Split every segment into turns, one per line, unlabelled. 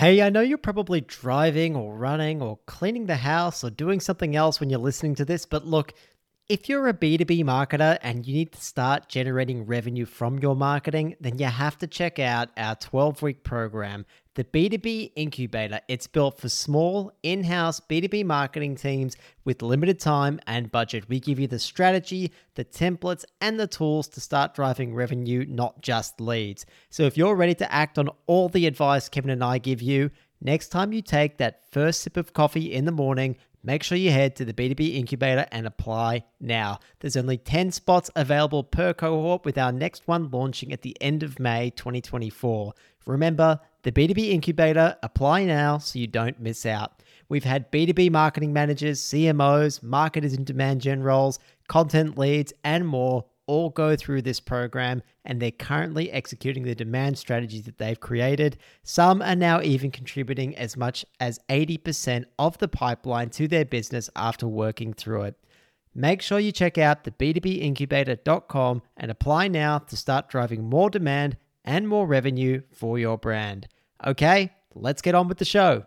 Hey, I know you're probably driving or running or cleaning the house or doing something else when you're listening to this, but look, if you're a B2B marketer and you need to start generating revenue from your marketing, then you have to check out our 12 week program, the B2B Incubator. It's built for small, in house B2B marketing teams with limited time and budget. We give you the strategy, the templates, and the tools to start driving revenue, not just leads. So if you're ready to act on all the advice Kevin and I give you, next time you take that first sip of coffee in the morning, Make sure you head to the B2B Incubator and apply now. There's only 10 spots available per cohort, with our next one launching at the end of May 2024. Remember, the B2B Incubator, apply now so you don't miss out. We've had B2B marketing managers, CMOs, marketers in demand gen roles, content leads, and more all go through this program and they're currently executing the demand strategies that they've created. Some are now even contributing as much as 80% of the pipeline to their business after working through it. Make sure you check out the b2bincubator.com and apply now to start driving more demand and more revenue for your brand. Okay, let's get on with the show.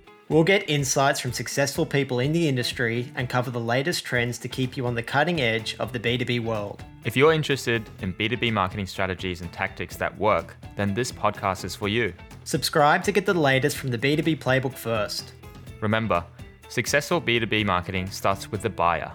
We'll get insights from successful people in the industry and cover the latest trends to keep you on the cutting edge of the B2B world.
If you're interested in B2B marketing strategies and tactics that work, then this podcast is for you.
Subscribe to get the latest from the B2B playbook first.
Remember, successful B2B marketing starts with the buyer.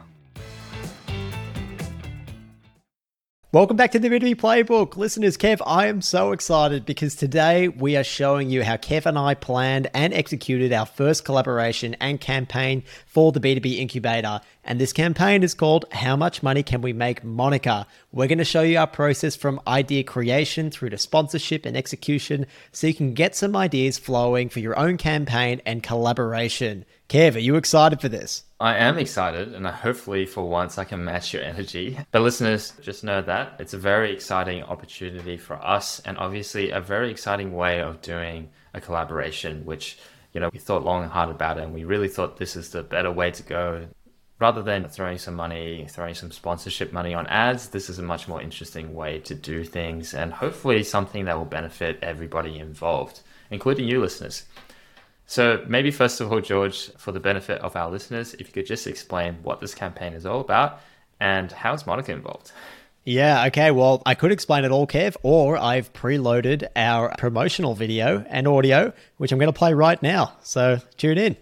Welcome back to the B2B Playbook. Listeners, Kev, I am so excited because today we are showing you how Kev and I planned and executed our first collaboration and campaign for the B2B Incubator. And this campaign is called How Much Money Can We Make Monica? We're going to show you our process from idea creation through to sponsorship and execution so you can get some ideas flowing for your own campaign and collaboration. Kev, are you excited for this?
I am excited, and hopefully for once I can match your energy. But listeners, just know that it's a very exciting opportunity for us, and obviously a very exciting way of doing a collaboration, which you know we thought long and hard about it, and we really thought this is the better way to go. Rather than throwing some money, throwing some sponsorship money on ads, this is a much more interesting way to do things, and hopefully something that will benefit everybody involved, including you listeners. So, maybe first of all, George, for the benefit of our listeners, if you could just explain what this campaign is all about and how is Monica involved?
Yeah, okay. Well, I could explain it all, Kev, or I've preloaded our promotional video and audio, which I'm going to play right now. So, tune in.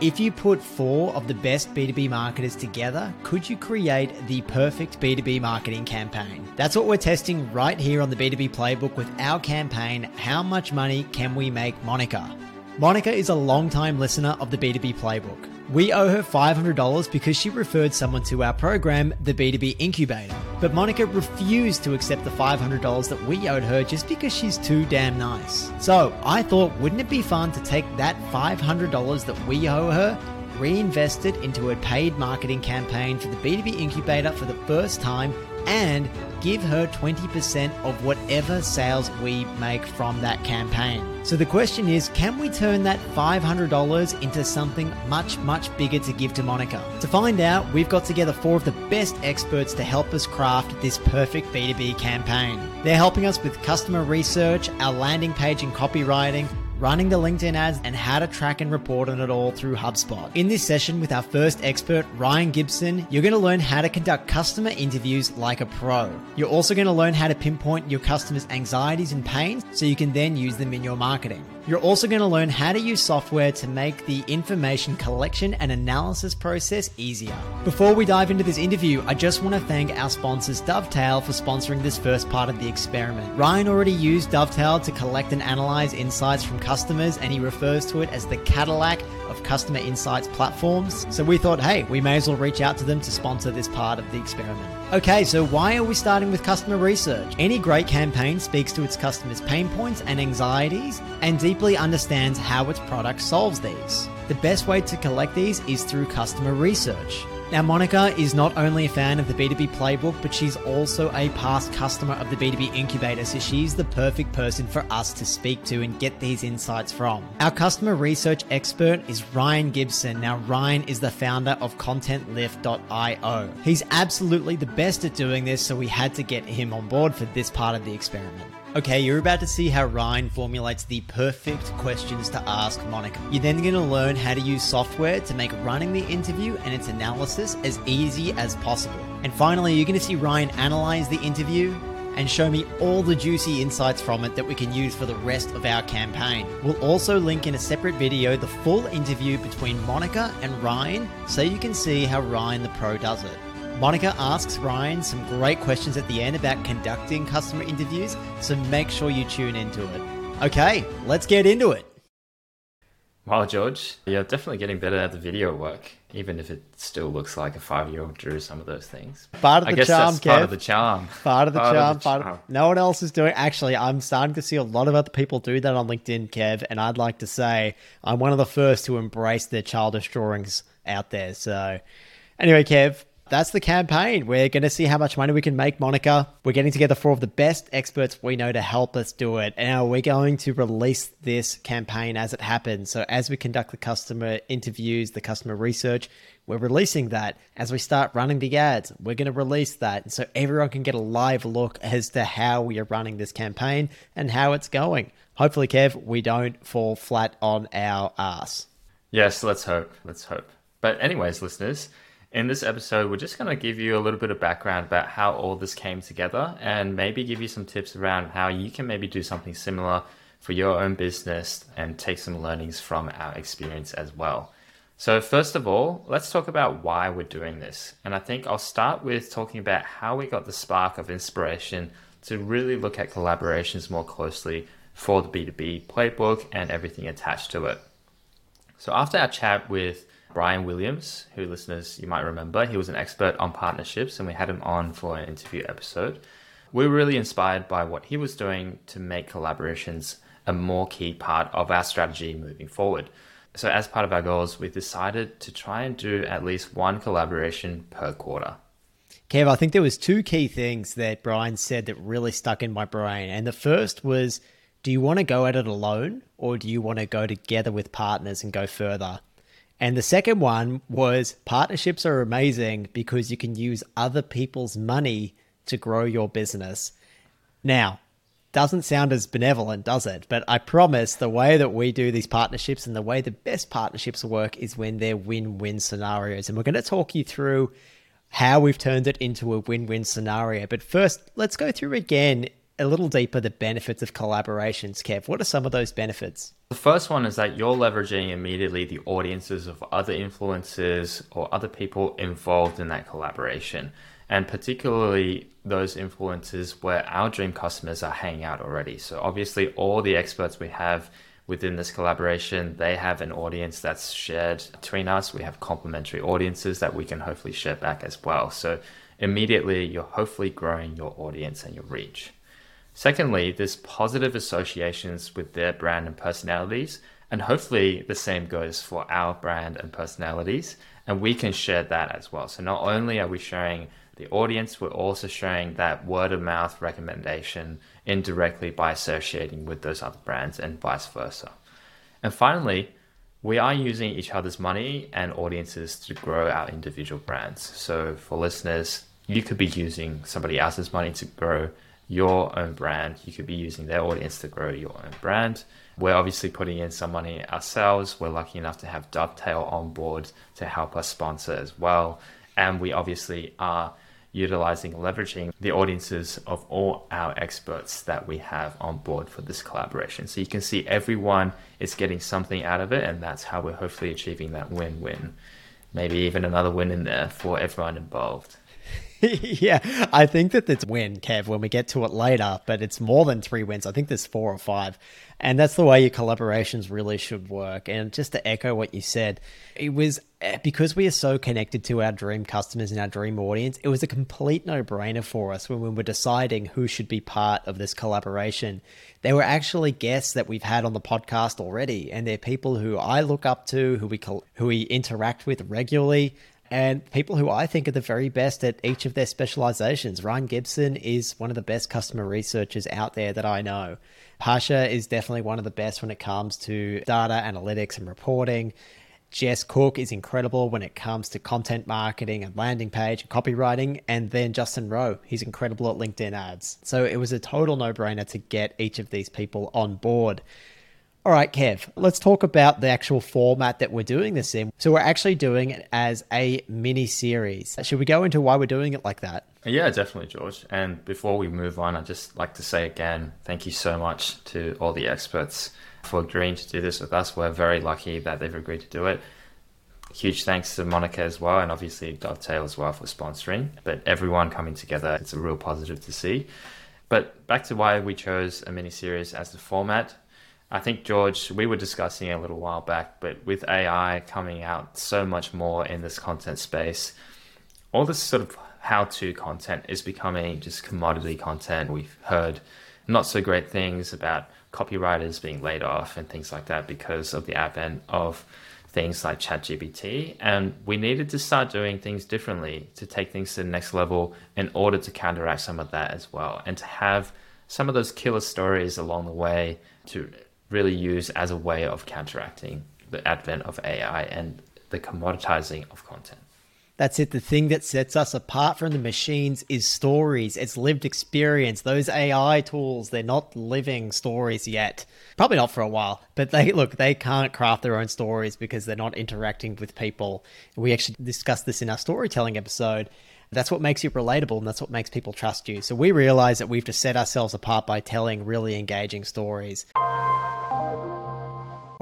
If you put four of the best B2B marketers together, could you create the perfect B2B marketing campaign? That's what we're testing right here on the B2B Playbook with our campaign How Much Money Can We Make Monica? Monica is a long-time listener of the B2B Playbook. We owe her $500 because she referred someone to our program, the B2B Incubator. But Monica refused to accept the $500 that we owed her just because she's too damn nice. So I thought, wouldn't it be fun to take that $500 that we owe her, reinvest it into a paid marketing campaign for the B2B Incubator for the first time, and give her 20% of whatever sales we make from that campaign. So the question is can we turn that $500 into something much, much bigger to give to Monica? To find out, we've got together four of the best experts to help us craft this perfect B2B campaign. They're helping us with customer research, our landing page and copywriting running the LinkedIn ads, and how to track and report on it all through HubSpot. In this session with our first expert, Ryan Gibson, you're going to learn how to conduct customer interviews like a pro. You're also going to learn how to pinpoint your customers' anxieties and pains so you can then use them in your marketing. You're also going to learn how to use software to make the information collection and analysis process easier. Before we dive into this interview, I just want to thank our sponsors Dovetail for sponsoring this first part of the experiment. Ryan already used Dovetail to collect and analyze insights from customers, and he refers to it as the Cadillac of customer insights platforms. So we thought, hey, we may as well reach out to them to sponsor this part of the experiment. Okay, so why are we starting with customer research? Any great campaign speaks to its customers' pain points and anxieties and deeply understands how its product solves these. The best way to collect these is through customer research. Now, Monica is not only a fan of the B2B playbook, but she's also a past customer of the B2B incubator, so she's the perfect person for us to speak to and get these insights from. Our customer research expert is Ryan Gibson. Now, Ryan is the founder of ContentLift.io. He's absolutely the best at doing this, so we had to get him on board for this part of the experiment. Okay, you're about to see how Ryan formulates the perfect questions to ask Monica. You're then going to learn how to use software to make running the interview and its analysis as easy as possible. And finally, you're going to see Ryan analyze the interview and show me all the juicy insights from it that we can use for the rest of our campaign. We'll also link in a separate video the full interview between Monica and Ryan so you can see how Ryan the Pro does it. Monica asks Ryan some great questions at the end about conducting customer interviews, so make sure you tune into it. Okay, let's get into it.
Wow, George, you're definitely getting better at the video work, even if it still looks like a five-year-old drew some of those things.
Part of
I
the
guess
charm,
that's part
Kev.
of the charm.
Part of the charm.
Part of the
part
charm.
no one else is doing. Actually, I'm starting to see a lot of other people do that on LinkedIn, Kev, and I'd like to say I'm one of the first to embrace their childish drawings out there. So, anyway, Kev, that's the campaign. We're going to see how much money we can make, Monica. We're getting together four of the best experts we know to help us do it. Now, we're going to release this campaign as it happens. So, as we conduct the customer interviews, the customer research, we're releasing that. As we start running the ads, we're going to release that. So, everyone can get a live look as to how we are running this campaign and how it's going. Hopefully, Kev, we don't fall flat on our ass.
Yes, let's hope. Let's hope. But, anyways, listeners, in this episode, we're just going to give you a little bit of background about how all this came together and maybe give you some tips around how you can maybe do something similar for your own business and take some learnings from our experience as well. So, first of all, let's talk about why we're doing this. And I think I'll start with talking about how we got the spark of inspiration to really look at collaborations more closely for the B2B playbook and everything attached to it. So after our chat with Brian Williams, who listeners you might remember, he was an expert on partnerships and we had him on for an interview episode. We were really inspired by what he was doing to make collaborations a more key part of our strategy moving forward. So as part of our goals, we decided to try and do at least one collaboration per quarter.
Kev, I think there was two key things that Brian said that really stuck in my brain. And the first was, do you want to go at it alone or do you want to go together with partners and go further? And the second one was partnerships are amazing because you can use other people's money to grow your business. Now, doesn't sound as benevolent, does it? But I promise the way that we do these partnerships and the way the best partnerships work is when they're win win scenarios. And we're going to talk you through how we've turned it into a win win scenario. But first, let's go through again a little deeper the benefits of collaborations. Kev, what are some of those benefits?
The first one is that you're leveraging immediately the audiences of other influencers or other people involved in that collaboration. And particularly those influencers where our dream customers are hanging out already. So obviously all the experts we have within this collaboration, they have an audience that's shared between us. We have complementary audiences that we can hopefully share back as well. So immediately you're hopefully growing your audience and your reach. Secondly, there's positive associations with their brand and personalities, and hopefully the same goes for our brand and personalities, and we can share that as well. So not only are we sharing the audience, we're also sharing that word of mouth recommendation indirectly by associating with those other brands and vice versa. And finally, we are using each other's money and audiences to grow our individual brands. So for listeners, you could be using somebody else's money to grow your own brand. You could be using their audience to grow your own brand. We're obviously putting in some money ourselves. We're lucky enough to have Dovetail on board to help us sponsor as well. And we obviously are utilizing, leveraging the audiences of all our experts that we have on board for this collaboration. So you can see everyone is getting something out of it, and that's how we're hopefully achieving that win win. Maybe even another win in there for everyone involved.
yeah, I think that it's win, Kev, when we get to it later, but it's more than three wins. I think there's four or five. And that's the way your collaborations really should work. And just to echo what you said, it was eh, because we are so connected to our dream customers and our dream audience, it was a complete no brainer for us when we were deciding who should be part of this collaboration. They were actually guests that we've had on the podcast already, and they're people who I look up to, who we who we interact with regularly, and people who I think are the very best at each of their specializations. Ryan Gibson is one of the best customer researchers out there that I know. Pasha is definitely one of the best when it comes to data analytics and reporting. Jess Cook is incredible when it comes to content marketing and landing page and copywriting. And then Justin Rowe, he's incredible at LinkedIn ads. So it was a total no brainer to get each of these people on board. All right, Kev, let's talk about the actual format that we're doing this in. So, we're actually doing it as a mini series. Should we go into why we're doing it like that?
Yeah, definitely, George. And before we move on, I'd just like to say again, thank you so much to all the experts for agreeing to do this with us. We're very lucky that they've agreed to do it. Huge thanks to Monica as well, and obviously Dovetail as well for sponsoring. But everyone coming together, it's a real positive to see. But back to why we chose a mini series as the format. I think, George, we were discussing a little while back, but with AI coming out so much more in this content space, all this sort of how to content is becoming just commodity content. We've heard not so great things about copywriters being laid off and things like that because of the advent of things like ChatGPT. And we needed to start doing things differently to take things to the next level in order to counteract some of that as well and to have some of those killer stories along the way to really use as a way of counteracting the advent of AI and the commoditizing of content.
That's it. The thing that sets us apart from the machines is stories. It's lived experience. Those AI tools, they're not living stories yet. Probably not for a while, but they look, they can't craft their own stories because they're not interacting with people. We actually discussed this in our storytelling episode. That's what makes you relatable and that's what makes people trust you. So we realize that we've to set ourselves apart by telling really engaging stories.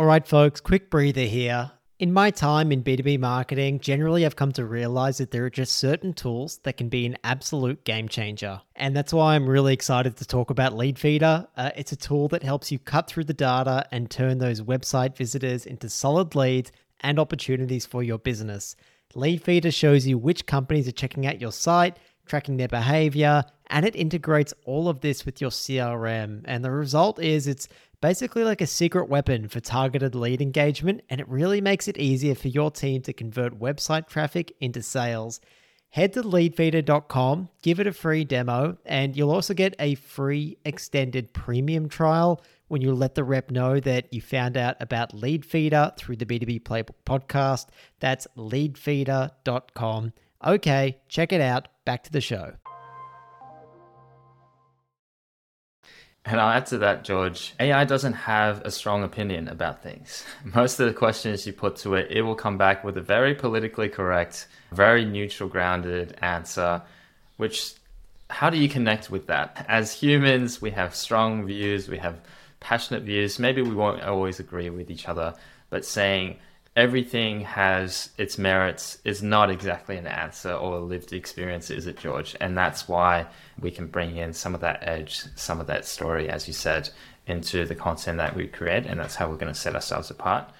All right, folks, quick breather here. In my time in B2B marketing, generally I've come to realize that there are just certain tools that can be an absolute game changer. And that's why I'm really excited to talk about Leadfeeder. Uh, it's a tool that helps you cut through the data and turn those website visitors into solid leads and opportunities for your business. Leadfeeder shows you which companies are checking out your site, tracking their behavior, and it integrates all of this with your CRM. And the result is it's basically like a secret weapon for targeted lead engagement, and it really makes it easier for your team to convert website traffic into sales. Head to leadfeeder.com, give it a free demo, and you'll also get a free extended premium trial when you let the rep know that you found out about Leadfeeder through the B2B Playbook podcast. That's leadfeeder.com. Okay, check it out. Back to the show.
And I'll add to that, George. AI doesn't have a strong opinion about things. Most of the questions you put to it, it will come back with a very politically correct, very neutral grounded answer, which how do you connect with that? As humans, we have strong views, we have passionate views. Maybe we won't always agree with each other, but saying everything has its merits is not exactly an answer or a lived experience, is it, George? And that's why we can bring in some of that edge, some of that story, as you said, into the content that we create. And that's how we're going to set ourselves apart.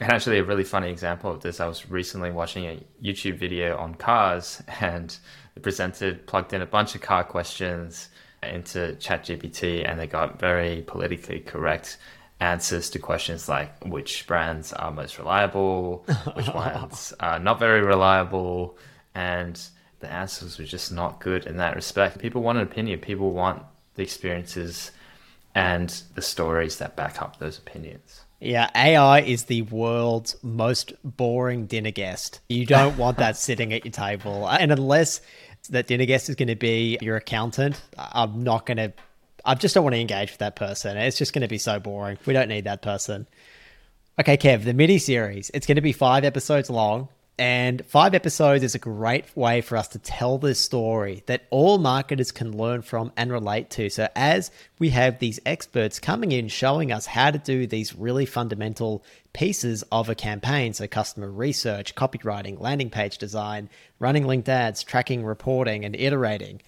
And actually, a really funny example of this, I was recently watching a YouTube video on cars and the presented plugged in a bunch of car questions into ChatGPT and they got very politically correct answers to questions like which brands are most reliable, which ones are not very reliable, and the answers were just not good in that respect. People want an opinion, people want the experiences and the stories that back up those opinions.
Yeah, AI is the world's most boring dinner guest. You don't want that sitting at your table. And unless that dinner guest is going to be your accountant, I'm not going to I just don't want to engage with that person. It's just going to be so boring. We don't need that person. Okay, Kev, the mini series. It's going to be five episodes long. And five episodes is a great way for us to tell this story that all marketers can learn from and relate to. So, as we have these experts coming in showing us how to do these really fundamental pieces of a campaign so, customer research, copywriting, landing page design, running linked ads, tracking, reporting, and iterating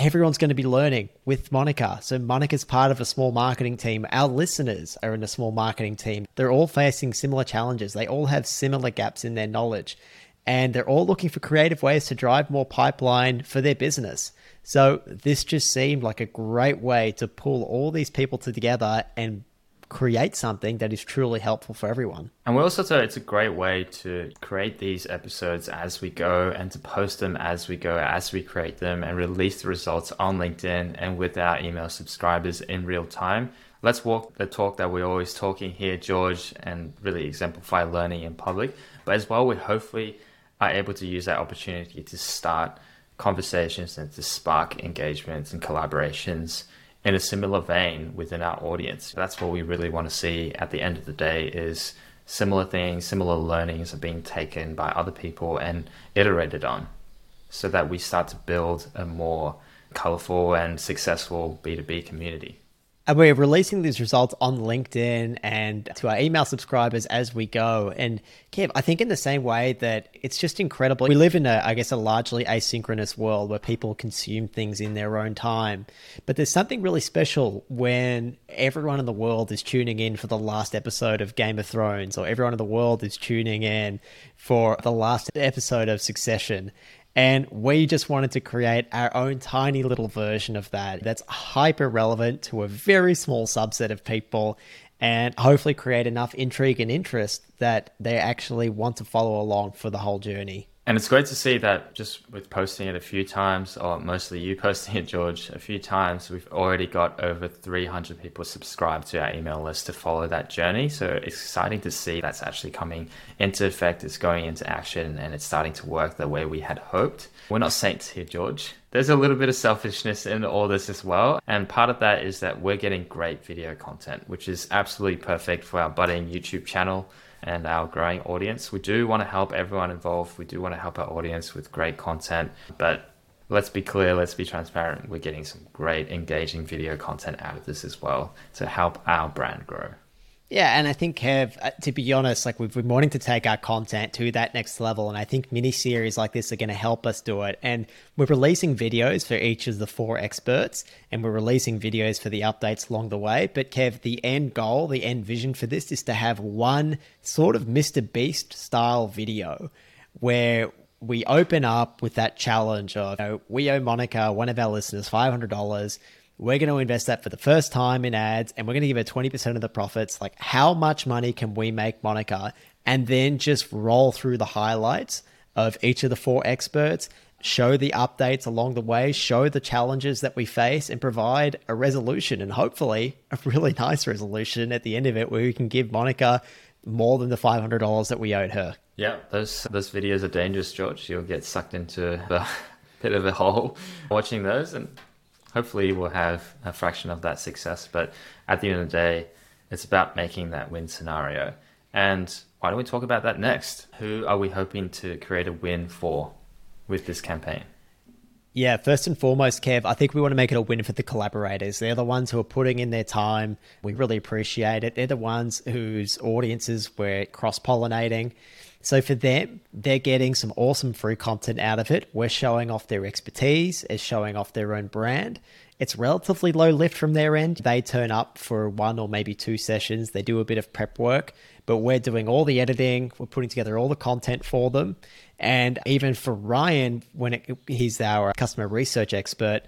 everyone's going to be learning with Monica. So Monica's part of a small marketing team. Our listeners are in a small marketing team. They're all facing similar challenges. They all have similar gaps in their knowledge. And they're all looking for creative ways to drive more pipeline for their business. So this just seemed like a great way to pull all these people together and create something that is truly helpful for everyone.
And we also thought it's a great way to create these episodes as we go and to post them as we go, as we create them and release the results on LinkedIn and with our email subscribers in real time. Let's walk the talk that we're always talking here, George, and really exemplify learning in public. But as well, we hopefully are able to use that opportunity to start conversations and to spark engagements and collaborations in a similar vein within our audience. That's what we really want to see at the end of the day is similar things, similar learnings are being taken by other people and iterated on so that we start to build a more colorful and successful B2B community.
And we're releasing these results on LinkedIn and to our email subscribers as we go. And Kev, I think in the same way that it's just incredible. We live in a, I guess, a largely asynchronous world where people consume things in their own time. But there's something really special when everyone in the world is tuning in for the last episode of Game of Thrones, or everyone in the world is tuning in for the last episode of Succession. And we just wanted to create our own tiny little version of that that's hyper relevant to a very small subset of people and hopefully create enough intrigue and interest that they actually want to follow along for the whole journey.
And it's great to see that just with posting it a few times, or mostly you posting it, George, a few times, we've already got over 300 people subscribed to our email list to follow that journey. So it's exciting to see that's actually coming into effect, it's going into action, and it's starting to work the way we had hoped. We're not saints here, George. There's a little bit of selfishness in all this as well. And part of that is that we're getting great video content, which is absolutely perfect for our budding YouTube channel and our growing audience. We do want to help everyone involved. We do want to help our audience with great content, but let's be clear, let's be transparent. We're getting some great engaging video content out of this as well to help our brand grow.
Yeah, and I think Kev, uh, to be honest, like we've been wanting to take our content to that next level, and I think mini series like this are going to help us do it. And we're releasing videos for each of the four experts, and we're releasing videos for the updates along the way. But Kev, the end goal, the end vision for this is to have one sort of Mr. Beast style video where we open up with that challenge of you know, we owe Monica, one of our listeners, five hundred dollars we're going to invest that for the first time in ads and we're going to give her 20% of the profits. Like, how much money can we make, Monica? And then just roll through the highlights of each of the four experts, show the updates along the way, show the challenges that we face, and provide a resolution and hopefully a really nice resolution at the end of it where we can give Monica more than the $500 that we owed her.
Yeah, those those videos are dangerous, George. You'll get sucked into a bit of a hole watching those, and hopefully we'll have a fraction of that success. But at the end of the day, it's about making that win scenario. And why don't we talk about that next? Who are we hoping to create a win for with this campaign?
Yeah, first and foremost, Kev, I think we want to make it a win for the collaborators. They're the ones who are putting in their time. We really appreciate it. They're the ones whose audiences we're cross pollinating. So for them, they're getting some awesome free content out of it. We're showing off their expertise, it's showing off their own brand. It's relatively low lift from their end. They turn up for one or maybe two sessions. They do a bit of prep work, but we're doing all the editing. We're putting together all the content for them. And even for Ryan, when it, he's our customer research expert,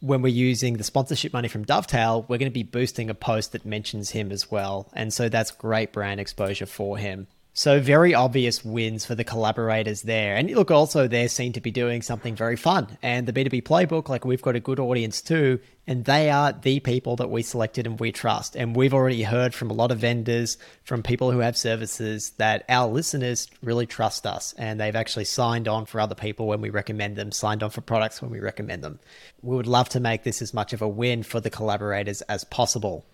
when we're using the sponsorship money from Dovetail, we're going to be boosting a post that mentions him as well. And so that's great brand exposure for him. So very obvious wins for the collaborators there. And look, also they seem to be doing something very fun. And the B2B playbook, like we've got a good audience too, and they are the people that we selected and we trust. And we've already heard from a lot of vendors, from people who have services that our listeners really trust us. And they've actually signed on for other people when we recommend them, signed on for products when we recommend them. We would love to make this as much of a win for the collaborators as possible.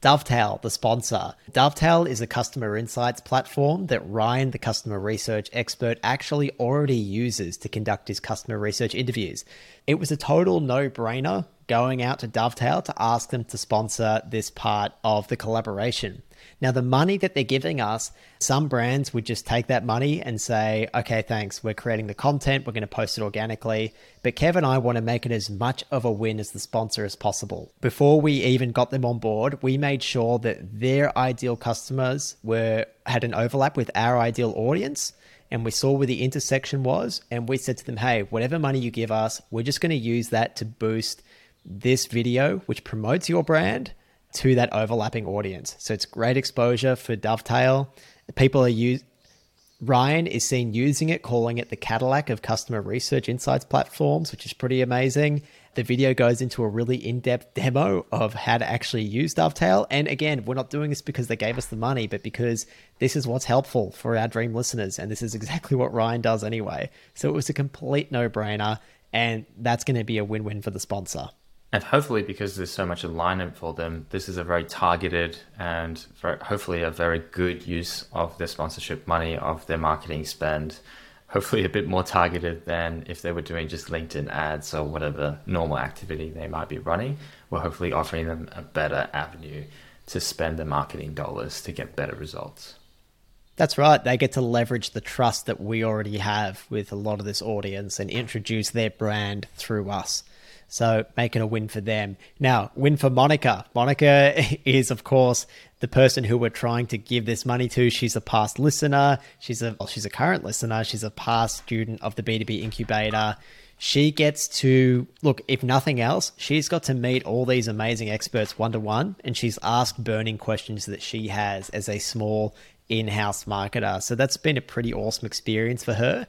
Dovetail, the sponsor. Dovetail is a customer insights platform that Ryan, the customer research expert, actually already uses to conduct his customer research interviews. It was a total no brainer going out to Dovetail to ask them to sponsor this part of the collaboration. Now, the money that they're giving us, some brands would just take that money and say, okay, thanks, we're creating the content, we're going to post it organically. But Kev and I want to make it as much of a win as the sponsor as possible. Before we even got them on board, we made sure that their ideal customers were had an overlap with our ideal audience and we saw where the intersection was and we said to them hey whatever money you give us we're just going to use that to boost this video which promotes your brand to that overlapping audience so it's great exposure for dovetail people are use Ryan is seen using it, calling it the Cadillac of customer research insights platforms, which is pretty amazing. The video goes into a really in depth demo of how to actually use Dovetail. And again, we're not doing this because they gave us the money, but because this is what's helpful for our dream listeners. And this is exactly what Ryan does anyway. So it was a complete no brainer. And that's going to be a win win for the sponsor.
And hopefully, because there's so much alignment for them, this is a very targeted and very, hopefully a very good use of their sponsorship money, of their marketing spend hopefully a bit more targeted than if they were doing just LinkedIn ads or whatever normal activity they might be running. We're hopefully offering them a better avenue to spend their marketing dollars to get better results.
That's right. They get to leverage the trust that we already have with a lot of this audience and introduce their brand through us. So make it a win for them. Now, win for Monica. Monica is, of course, the person who we're trying to give this money to. She's a past listener. She's a well, she's a current listener. She's a past student of the B2B incubator. She gets to look, if nothing else, she's got to meet all these amazing experts one to one, and she's asked burning questions that she has as a small in house marketer. So that's been a pretty awesome experience for her.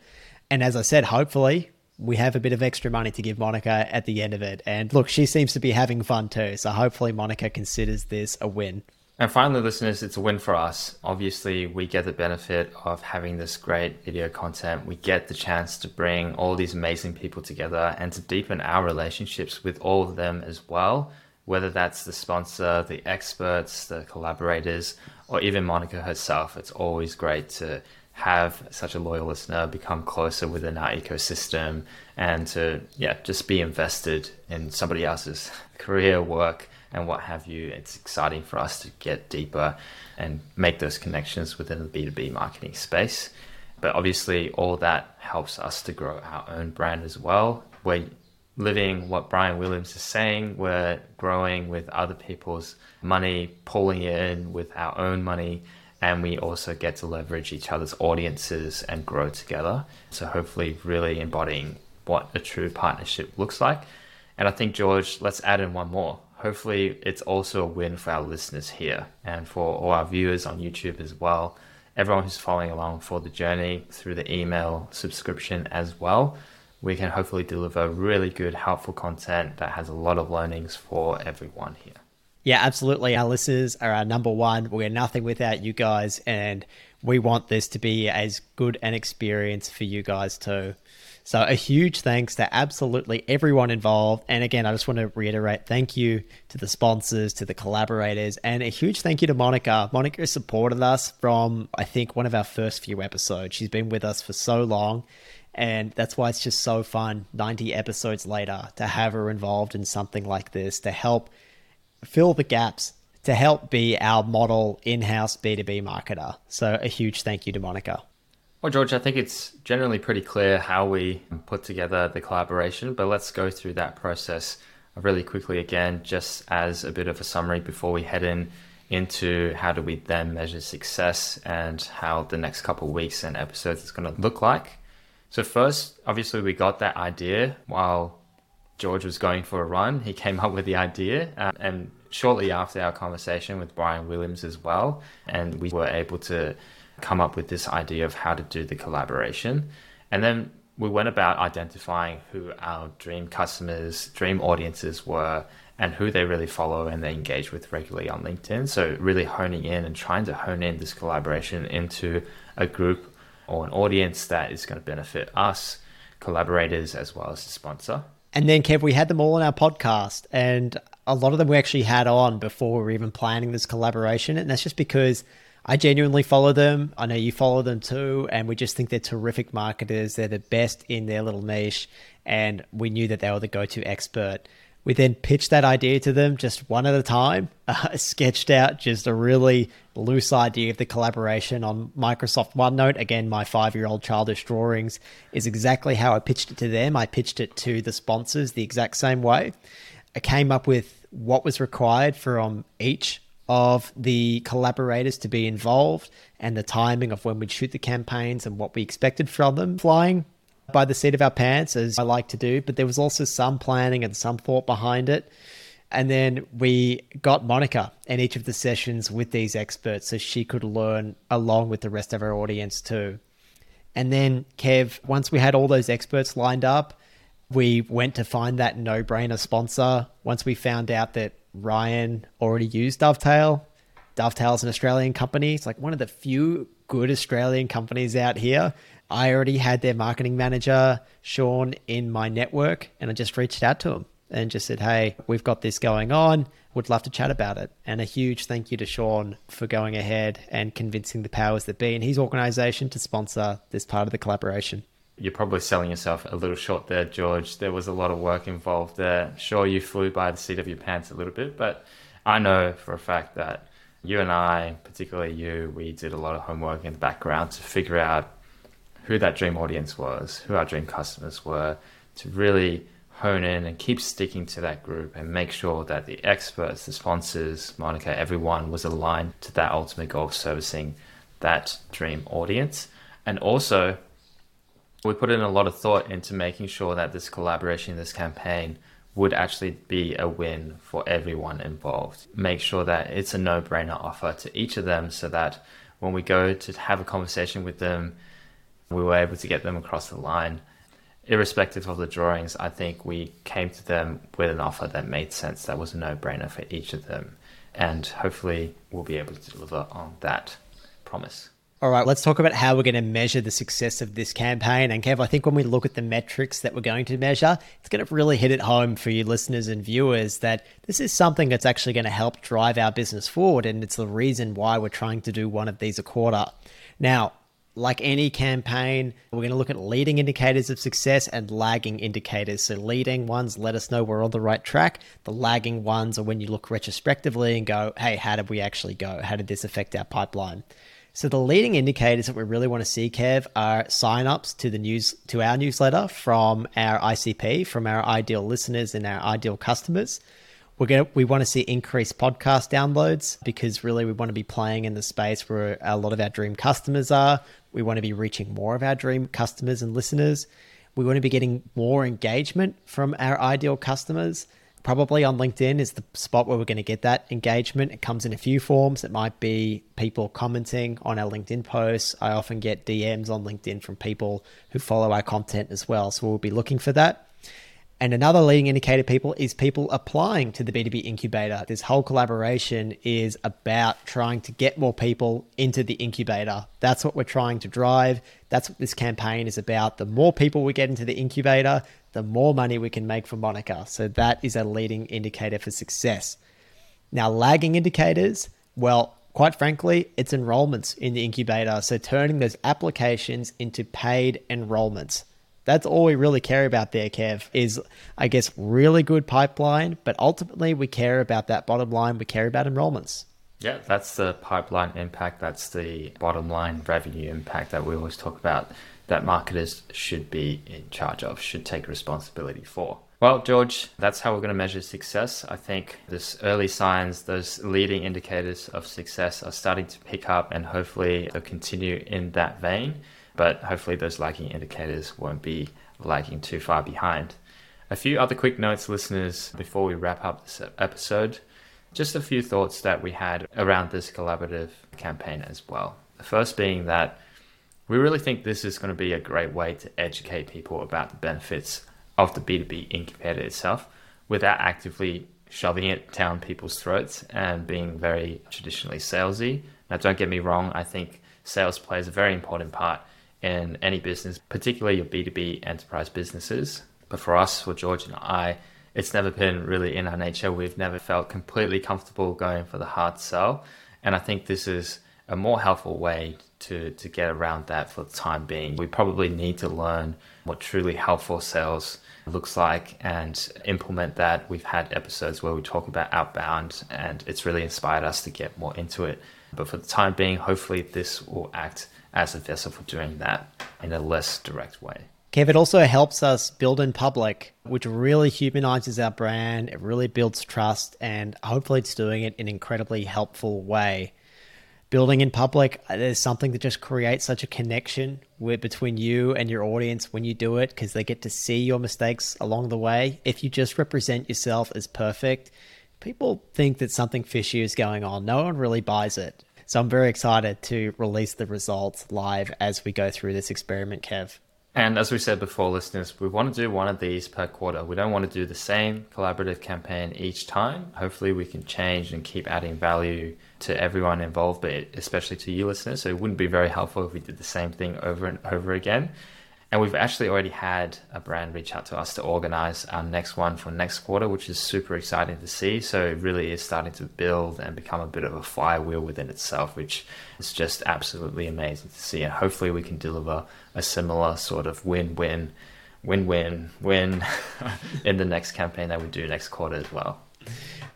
And as I said, hopefully we have a bit of extra money to give Monica at the end of it. And look, she seems to be having fun too. So hopefully Monica considers this a win.
And finally, listeners, it's a win for us. Obviously, we get the benefit of having this great video content. We get the chance to bring all these amazing people together and to deepen our relationships with all of them as well, whether that's the sponsor, the experts, the collaborators, or even Monica herself. It's always great to have such a loyal listener become closer within our ecosystem and to yeah just be invested in somebody else's career work and what have you it's exciting for us to get deeper and make those connections within the b2b marketing space. But obviously all that helps us to grow our own brand as well. We're living what brian williams is saying. We're growing with other people's money pulling it in with our own money and we also get to leverage each other's audiences and grow together. So hopefully, really embodying what a true partnership looks like. And I think George, let's add in one more. Hopefully, it's also a win for our listeners here and for all our viewers on YouTube as well. Everyone who's following along for the journey through the email subscription as well. We can hopefully deliver really good, helpful content that has a lot of learnings for everyone here.
Yeah, absolutely. Our listeners are our number one. We're nothing without you guys, and we want this to be as good an experience for you guys too. So, a huge thanks to absolutely everyone involved. And again, I just want to reiterate thank you to the sponsors, to the collaborators, and a huge thank you to Monica. Monica supported us from, I think, one of our first few episodes. She's been with us for so long. And that's why it's just so fun, 90 episodes later, to have her involved in something like this to help fill the gaps to help be our model in-house B2B marketer. So a huge thank you to Monica.
Well, George, I think it's generally pretty clear how we put together the collaboration, but let's go through that process really quickly again, just as a bit of a summary before we head in into how do we then measure success and how the next couple weeks and episodes is going to look like. So first, obviously, we got that idea while George was going for a run, he came up with the idea. Um, and shortly after our conversation with Brian Williams as well, and we were able to come up with this idea of how to do the collaboration. And then we went about identifying who our dream customers, dream audiences were, and who they really follow and they engage with regularly on LinkedIn. So, really honing in and trying to hone in this collaboration into a group or an audience that is going to benefit us, collaborators, as well as the sponsor.
And then, Kev, we had them all on our podcast, and a lot of them we actually had on before we were even planning this collaboration. And that's just because I genuinely follow them. I know you follow them too. And we just think they're terrific marketers. They're the best in their little niche. And we knew that they were the go to expert We then pitched that idea to them just one at a time, uh, sketched out just a really loose idea of the collaboration on Microsoft OneNote. Again, my five year old childish drawings is exactly how I pitched it to them. I pitched it to the sponsors the exact same way. I came up with what was required from each of the collaborators to be involved and the timing of when we'd shoot the campaigns and what we expected from them. Flying by the seat of our pants, as I like to do, but there was also some planning and some thought behind it. And then we got Monica in each of the sessions with these experts so she could learn along with the rest of our audience too. And then, Kev, once we had all those experts lined up, we went to find that no brainer sponsor. Once we found out that Ryan already used Dovetail. Dovetail's an Australian company. It's like one of the few good Australian companies out here. I already had their marketing manager, Sean, in my network, and I just reached out to him and just said, Hey, we've got this going on. Would love to chat about it. And a huge thank you to Sean for going ahead and convincing the powers that be in his organization to sponsor this part of the collaboration
you're probably selling yourself a little short there, George. There was a lot of work involved there. Sure, you flew by the seat of your pants a little bit, but I know for a fact that you and I, particularly you, we did a lot of homework in the background to figure out who that dream audience was, who our dream customers were, to really hone in and keep sticking to that group and make sure that the experts, the sponsors, Monica, everyone was aligned to that ultimate goal of servicing that dream audience. And also we put in a lot of thought into making sure that this collaboration, this campaign, would actually be a win for everyone involved. Make sure that it's a no brainer offer to each of them so that when we go to have a conversation with them, we were able to get them across the line. Irrespective of the drawings, I think we came to them with an offer that made sense, that was a no brainer for each of them. And hopefully, we'll be able to deliver on that promise.
All right, let's talk about how we're going to measure the success of this campaign. And Kev, I think when we look at the metrics that we're going to measure, it's going to really hit it home for you listeners and viewers that this is something that's actually going to help drive our business forward. And it's the reason why we're trying to do one of these a quarter. Now, like any campaign, we're going to look at leading indicators of success and lagging indicators. So, leading ones let us know we're on the right track. The lagging ones are when you look retrospectively and go, hey, how did we actually go? How did this affect our pipeline? So the leading indicators that we really want to see, Kev, are signups to the news to our newsletter from our ICP, from our ideal listeners and our ideal customers. We're going to, we want to see increased podcast downloads because really we want to be playing in the space where a lot of our dream customers are. We want to be reaching more of our dream customers and listeners. We want to be getting more engagement from our ideal customers probably on LinkedIn is the spot where we're going to get that engagement. It comes in a few forms. It might be people commenting on our LinkedIn posts. I often get DMs on LinkedIn from people who follow our content as well. So we'll be looking for that. And another leading indicator, people, is people applying to the B2B incubator. This whole collaboration is about trying to get more people into the incubator. That's what we're trying to drive. That's what this campaign is about. The more people we get into the incubator, the more money we can make for Monica. So that is a leading indicator for success. Now, lagging indicators, well, quite frankly, it's enrollments in the incubator. So turning those applications into paid enrollments. That's all we really care about there, Kev, is I guess really good pipeline, but ultimately we care about that bottom line. We care about enrollments.
Yeah, that's the pipeline impact. That's the bottom line revenue impact that we always talk about that marketers should be in charge of, should take responsibility for. Well, George, that's how we're going to measure success. I think this early signs, those leading indicators of success are starting to pick up and hopefully they'll continue in that vein. But hopefully those lagging indicators won't be lagging too far behind. A few other quick notes, listeners, before we wrap up this episode. Just a few thoughts that we had around this collaborative campaign as well. The first being that we really think this is going to be a great way to educate people about the benefits of the B2B incubator itself without actively shoving it down people's throats and being very traditionally salesy. Now, don't get me wrong, I think sales plays a very important part in any business, particularly your B2B enterprise businesses. But for us, for George and I, it's never been really in our nature. We've never felt completely comfortable going for the hard sell. And I think this is a more helpful way to, to get around that for the time being. We probably need to learn what truly helpful sales looks like and implement that. We've had episodes where we talk about outbound and it's really inspired us to get more into it. But for the time being, hopefully this will act as a vessel for doing that in a less direct way.
Kev, it also helps us build in public, which really humanizes our brand. It really builds trust, and hopefully, it's doing it in an incredibly helpful way. Building in public, uh, there's something that just creates such a connection with, between you and your audience when you do it because they get to see your mistakes along the way. If you just represent yourself as perfect, people think that something fishy is going on. No one really buys it. So I'm very excited to release the results live as we go through this experiment, Kev.
And as we said before, listeners, we want to do one of these per quarter. We don't want to do the same collaborative campaign each time. Hopefully, we can change and keep adding value to everyone involved, but especially to you listeners. So it wouldn't be very helpful if we did the same thing over and over again. And we've actually already had a brand reach out to us to organize our next one for next quarter, which is super exciting to see. So it really is starting to build and become a bit of a flywheel within itself, which is just absolutely amazing to see. And hopefully we can deliver a similar sort of win-win, win-win, win in the next campaign that we do next quarter as well.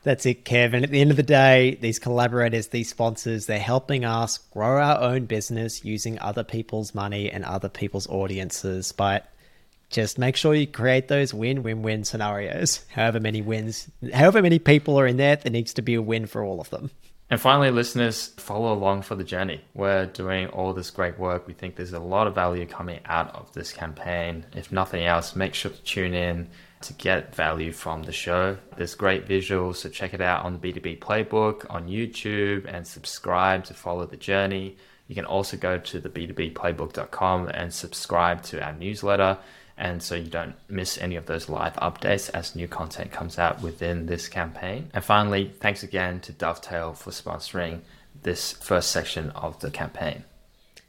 That's it, Kevin. At the end of the day, these collaborators, these sponsors, they're helping us grow our own business using other people's money and other people's audiences. But just make sure you create those win win win scenarios. However many wins, however many people are in there, there needs to be a win for all of them.
And finally, listeners, follow along for the journey. We're doing all this great work. We think there's a lot of value coming out of this campaign. If nothing else, make sure to tune in to get value from the show. There's great visuals, so check it out on the B2B Playbook on YouTube and subscribe to follow the journey. You can also go to the b2bplaybook.com and subscribe to our newsletter. And so you don't miss any of those live updates as new content comes out within this campaign. And finally, thanks again to Dovetail for sponsoring this first section of the campaign.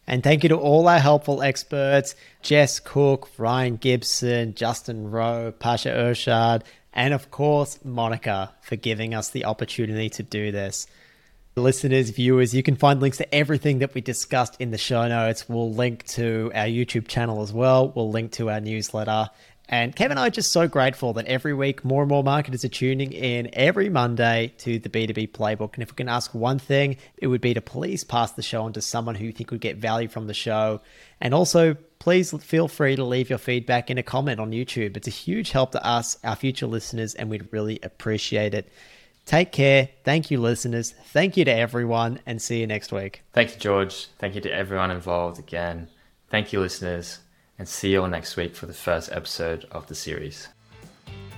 And thank you to all our helpful experts Jess Cook, Ryan Gibson, Justin Rowe, Pasha Urshad, and of course, Monica for giving us the opportunity to do this. Listeners, viewers, you can find links to everything that we discussed in the show notes. We'll link to our YouTube channel as well. We'll link to our newsletter and Kevin and I are just so grateful that every week more and more marketers are tuning in every Monday to the B2B playbook. And if we can ask one thing, it would be to please pass the show on to someone who you think would get value from the show. And also, please feel free to leave your feedback in a comment on YouTube. It's a huge help to us, our future listeners, and we'd really appreciate it. Take care. Thank you, listeners. Thank you to everyone, and see you next week.
Thank you, George. Thank you to everyone involved again. Thank you, listeners and see you all next week for the first episode of the series.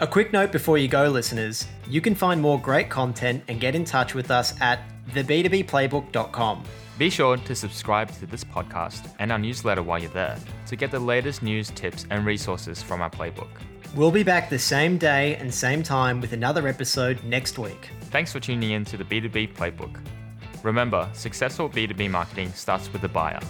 A quick note before you go, listeners you can find more great content and get in touch with us at theb2bplaybook.com.
Be sure to subscribe to this podcast and our newsletter while you're there to get the latest news, tips, and resources from our playbook.
We'll be back the same day and same time with another episode next week.
Thanks for tuning in to the B2B Playbook. Remember, successful B2B marketing starts with the buyer.